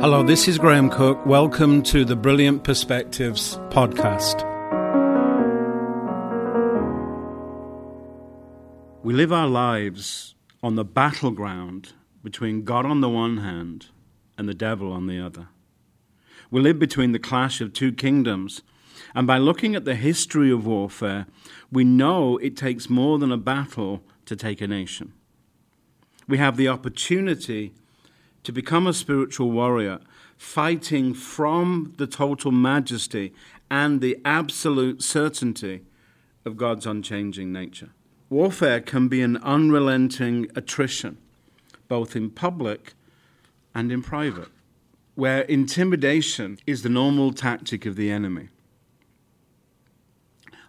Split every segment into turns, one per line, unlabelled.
Hello, this is Graham Cooke. Welcome to the Brilliant Perspectives podcast. We live our lives on the battleground between God on the one hand and the devil on the other. We live between the clash of two kingdoms, and by looking at the history of warfare, we know it takes more than a battle to take a nation. We have the opportunity to become a spiritual warrior, fighting from the total majesty and the absolute certainty of God's unchanging nature. Warfare can be an unrelenting attrition, both in public and in private, where intimidation is the normal tactic of the enemy.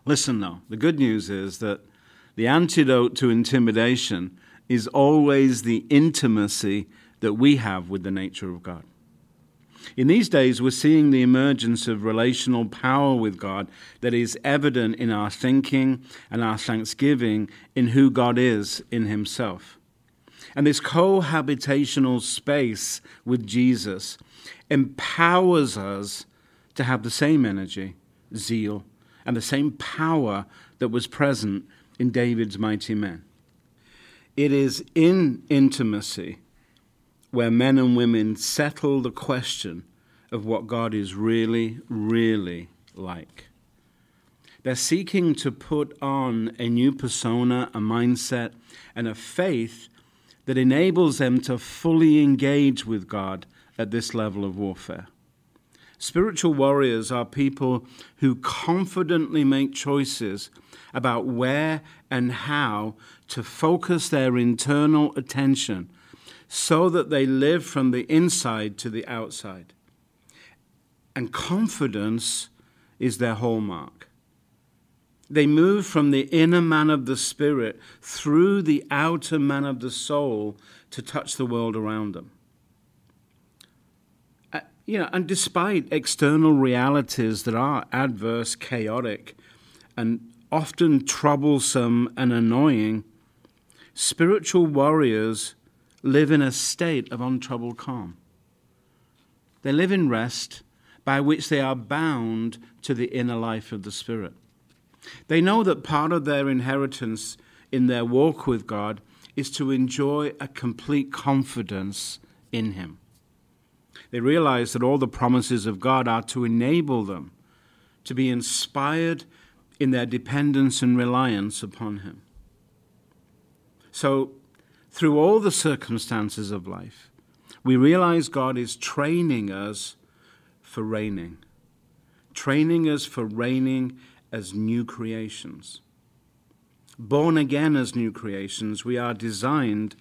Listen, though, the good news is that the antidote to intimidation is always the intimacy that we have with the nature of God. In these days, we're seeing the emergence of relational power with God that is evident in our thinking and our thanksgiving in who God is in Himself. And this cohabitational space with Jesus empowers us to have the same energy, zeal, and the same power that was present in David's mighty men. It is in intimacy where men and women settle the question of what God is really, really like. They're seeking to put on a new persona, a mindset, and a faith that enables them to fully engage with God at this level of warfare. Spiritual warriors are people who confidently make choices about where and how to focus their internal attention so that they live from the inside to the outside. And confidence is their hallmark. They move from the inner man of the spirit through the outer man of the soul to touch the world around them. Uh, you know, and despite external realities that are adverse, chaotic, and often troublesome and annoying, spiritual warriors live in a state of untroubled calm. They live in rest by which they are bound to the inner life of the Spirit. They know that part of their inheritance in their walk with God is to enjoy a complete confidence in Him. They realize that all the promises of God are to enable them to be inspired in their dependence and reliance upon Him. So through all the circumstances of life, we realize God is training us for reigning, training us for reigning as new creations. Born again as new creations, we are designed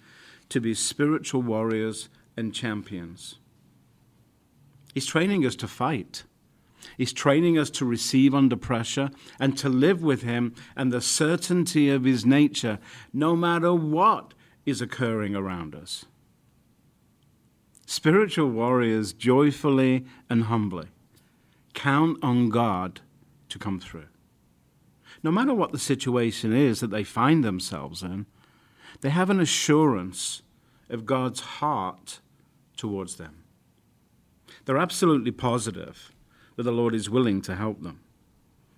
to be spiritual warriors and champions. He's training us to fight. He's training us to receive under pressure and to live with Him and the certainty of His nature, no matter what is occurring around us. Spiritual warriors joyfully and humbly count on God to come through. No matter what the situation is that they find themselves in, they have an assurance of God's heart towards them. They're absolutely positive that the Lord is willing to help them.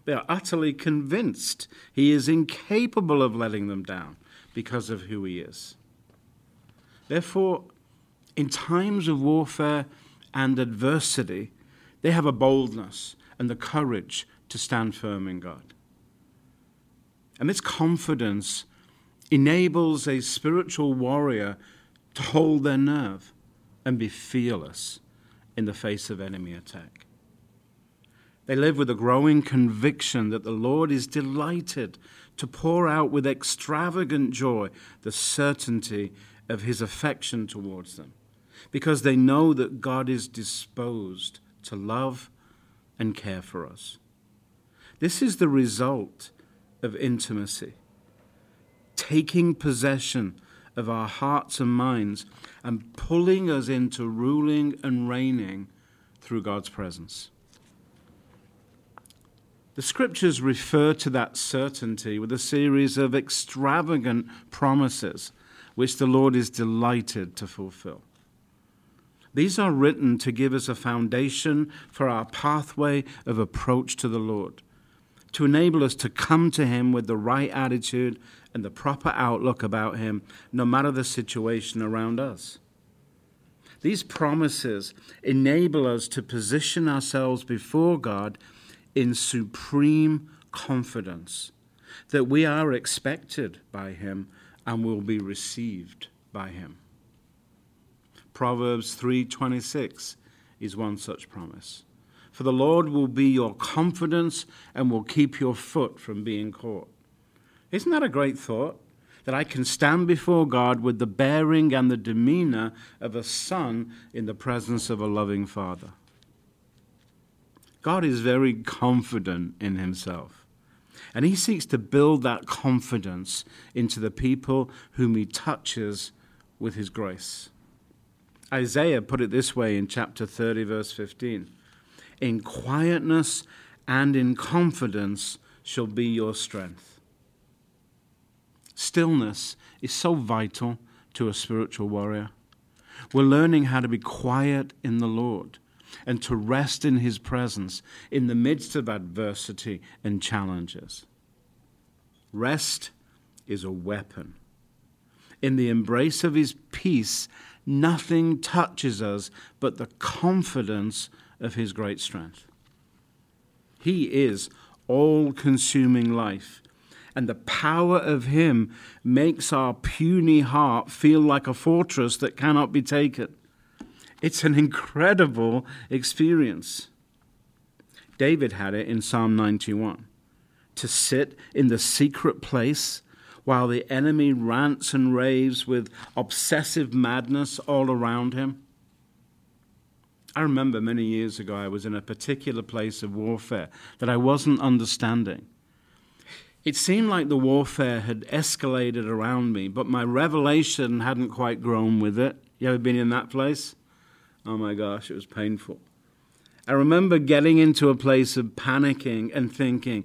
They are utterly convinced He is incapable of letting them down because of who He is. Therefore, in times of warfare and adversity, they have a boldness and the courage to stand firm in God. And this confidence enables a spiritual warrior to hold their nerve and be fearless in the face of enemy attack. They live with a growing conviction that the Lord is delighted to pour out with extravagant joy the certainty of his affection towards them because they know that God is disposed to love and care for us. This is the result of intimacy, taking possession of our hearts and minds and pulling us into ruling and reigning through God's presence. The scriptures refer to that certainty with a series of extravagant promises which the Lord is delighted to fulfill. These are written to give us a foundation for our pathway of approach to the Lord, to enable us to come to Him with the right attitude and the proper outlook about Him, no matter the situation around us. These promises enable us to position ourselves before God in supreme confidence that we are expected by Him and will be received by Him. Proverbs 3:26 is one such promise. For the Lord will be your confidence and will keep your foot from being caught. Isn't that a great thought? That I can stand before God with the bearing and the demeanor of a son in the presence of a loving father. God is very confident in himself. And he seeks to build that confidence into the people whom he touches with his grace. Isaiah put it this way in chapter 30, verse 15 In quietness and in confidence shall be your strength. Stillness is so vital to a spiritual warrior. We're learning how to be quiet in the Lord and to rest in His presence in the midst of adversity and challenges. Rest is a weapon. In the embrace of His peace, nothing touches us but the confidence of His great strength. He is all consuming life, and the power of Him makes our puny heart feel like a fortress that cannot be taken. It's an incredible experience. David had it in Psalm 91 to sit in the secret place while the enemy rants and raves with obsessive madness all around him. I remember many years ago I was in a particular place of warfare that I wasn't understanding. It seemed like the warfare had escalated around me, but my revelation hadn't quite grown with it. You ever been in that place? Oh my gosh, it was painful. I remember getting into a place of panicking and thinking,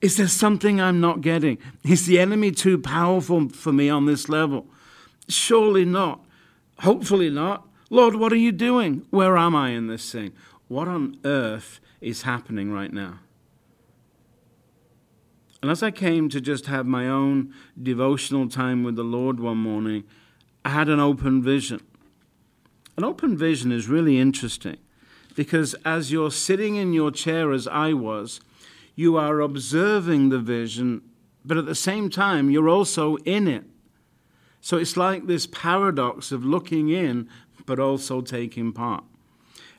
is there something I'm not getting? Is the enemy too powerful for me on this level? Surely not. Hopefully not. Lord, what are you doing? Where am I in this thing? What on earth is happening right now? And as I came to just have my own devotional time with the Lord one morning, I had an open vision. An open vision is really interesting because as you're sitting in your chair, as I was, you are observing the vision, but at the same time, you're also in it. So it's like this paradox of looking in, but also taking part.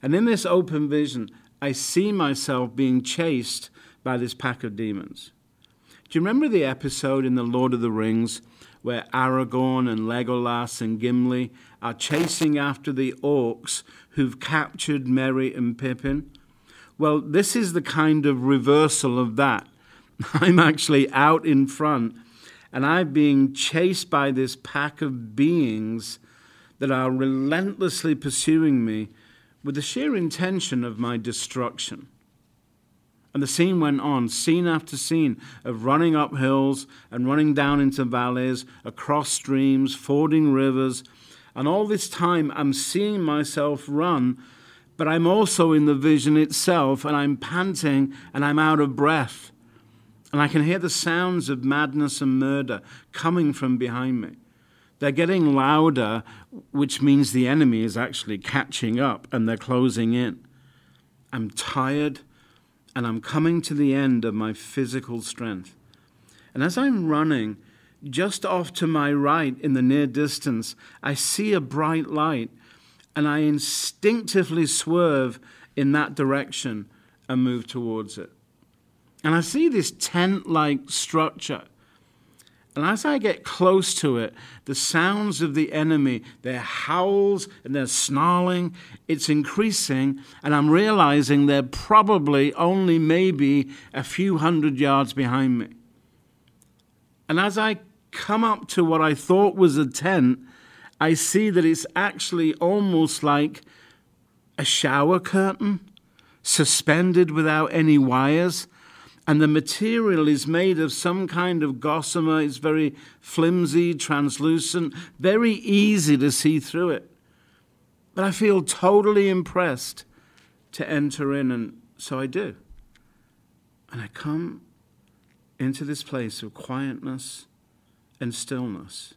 And in this open vision, I see myself being chased by this pack of demons. Do you remember the episode in The Lord of the Rings where Aragorn and Legolas and Gimli are chasing after the orcs who've captured Merry and Pippin? Well, this is the kind of reversal of that. I'm actually out in front and I'm being chased by this pack of beings that are relentlessly pursuing me with the sheer intention of my destruction. And the scene went on, scene after scene of running up hills and running down into valleys, across streams, fording rivers. And all this time, I'm seeing myself run but I'm also in the vision itself, and I'm panting and I'm out of breath. And I can hear the sounds of madness and murder coming from behind me. They're getting louder, which means the enemy is actually catching up and they're closing in. I'm tired and I'm coming to the end of my physical strength. And as I'm running, just off to my right in the near distance, I see a bright light and I instinctively swerve in that direction and move towards it. And I see this tent like structure. And as I get close to it, the sounds of the enemy, their howls and their snarling, it's increasing. And I'm realizing they're probably only maybe a few hundred yards behind me. And as I come up to what I thought was a tent, I see that it's actually almost like a shower curtain suspended without any wires. And the material is made of some kind of gossamer. It's very flimsy, translucent, very easy to see through it. But I feel totally impressed to enter in, and so I do. And I come into this place of quietness and stillness.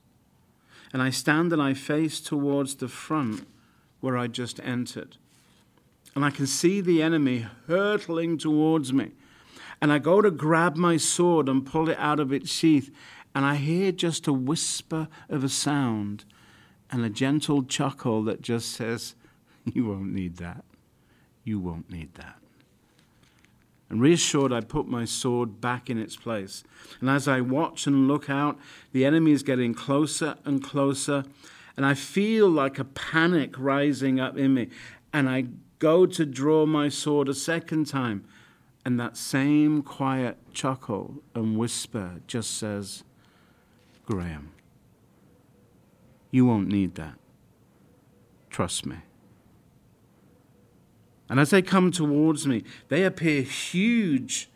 And I stand and I face towards the front where I just entered. And I can see the enemy hurtling towards me. And I go to grab my sword and pull it out of its sheath. And I hear just a whisper of a sound and a gentle chuckle that just says, You won't need that. You won't need that. And reassured, I put my sword back in its place. And as I watch and look out, the enemy is getting closer and closer. And I feel like a panic rising up in me. And I go to draw my sword a second time. And that same quiet chuckle and whisper just says, Graham, you won't need that. Trust me. And as they come towards me, they appear huge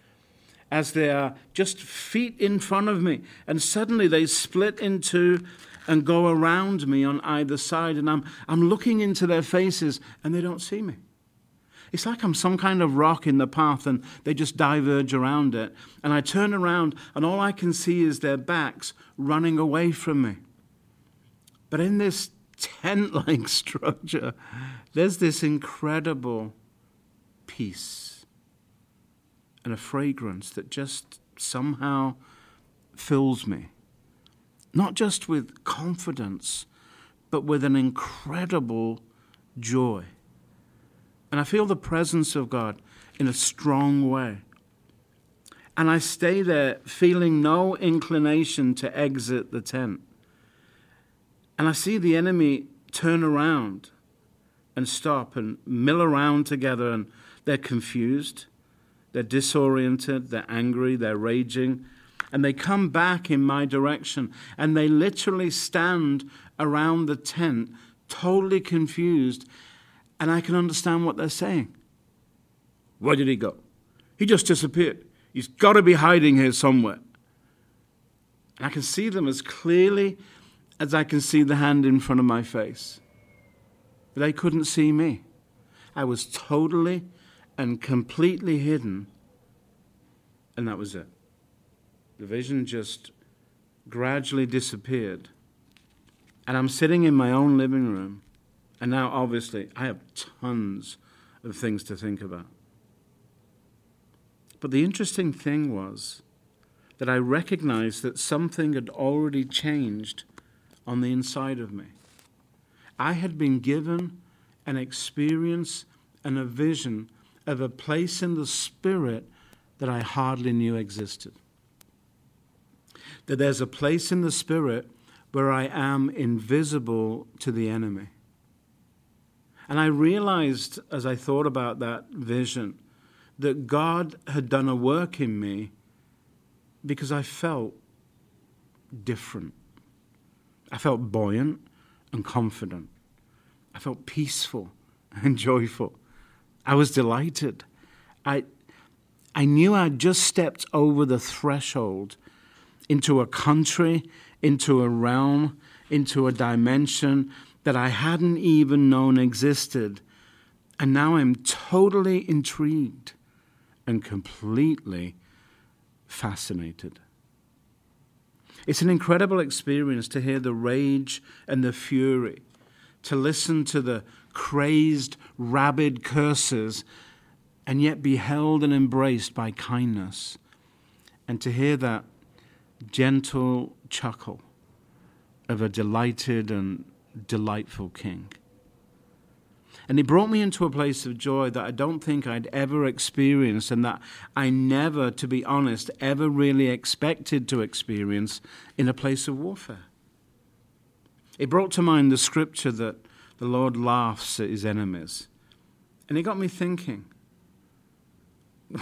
as they are just feet in front of me. And suddenly they split into and go around me on either side. And I'm, I'm looking into their faces and they don't see me. It's like I'm some kind of rock in the path and they just diverge around it. And I turn around and all I can see is their backs running away from me. But in this tent like structure, there's this incredible peace and a fragrance that just somehow fills me. Not just with confidence, but with an incredible joy. And I feel the presence of God in a strong way. And I stay there feeling no inclination to exit the tent. And I see the enemy turn around and stop and mill around together and they're confused, they're disoriented, they're angry, they're raging, and they come back in my direction and they literally stand around the tent, totally confused, and I can understand what they're saying. Where did he go? He just disappeared. He's got to be hiding here somewhere. And I can see them as clearly as I can see the hand in front of my face. But they couldn't see me. I was totally and completely hidden. And that was it. The vision just gradually disappeared. And I'm sitting in my own living room. And now, obviously, I have tons of things to think about. But the interesting thing was that I recognized that something had already changed on the inside of me. I had been given an experience and a vision of a place in the Spirit that I hardly knew existed. That there's a place in the Spirit where I am invisible to the enemy. And I realized as I thought about that vision that God had done a work in me because I felt different. I felt buoyant and confident. I felt peaceful and joyful. I was delighted. I, I knew I'd just stepped over the threshold into a country, into a realm, into a dimension that I hadn't even known existed. And now I'm totally intrigued and completely fascinated. It's an incredible experience to hear the rage and the fury, to listen to the crazed, rabid curses, and yet be held and embraced by kindness. And to hear that gentle chuckle of a delighted and delightful king. And it brought me into a place of joy that I don't think I'd ever experienced, and that I never, to be honest, ever really expected to experience in a place of warfare. It brought to mind the scripture that the Lord laughs at his enemies. And it got me thinking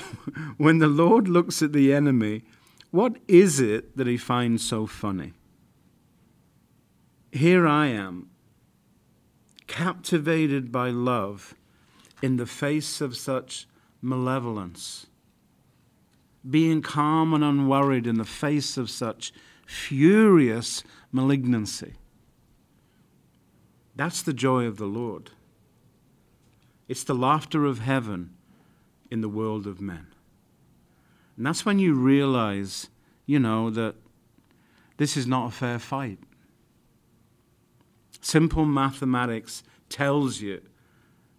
when the Lord looks at the enemy, what is it that he finds so funny? Here I am, captivated by love in the face of such malevolence, being calm and unworried in the face of such furious malignancy. That's the joy of the Lord. It's the laughter of heaven in the world of men. And that's when you realize, you know, that this is not a fair fight. Simple mathematics tells you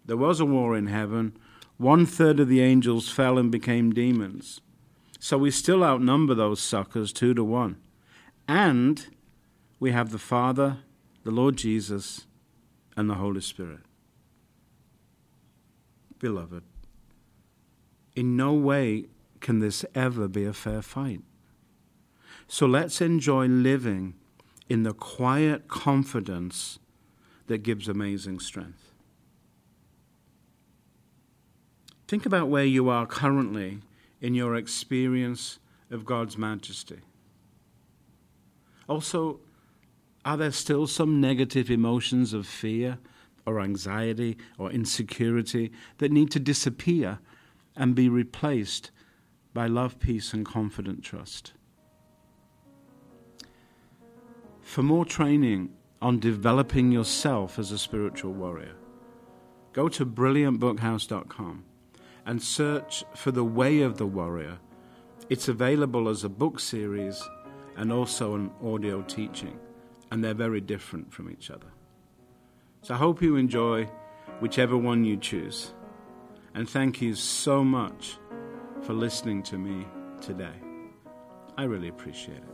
there was a war in heaven. One third of the angels fell and became demons. So we still outnumber those suckers two to one. And we have the Father, the Lord Jesus, and the Holy Spirit. Beloved, in no way can this ever be a fair fight. So let's enjoy living in the quiet confidence that gives amazing strength. Think about where you are currently in your experience of God's majesty. Also, are there still some negative emotions of fear or anxiety or insecurity that need to disappear and be replaced by love, peace, and confident trust? For more training on developing yourself as a spiritual warrior, go to brilliantbookhouse.com and search for The Way of the Warrior. It's available as a book series and also an audio teaching, and they're very different from each other. So I hope you enjoy whichever one you choose. And thank you so much for listening to me today. I really appreciate it.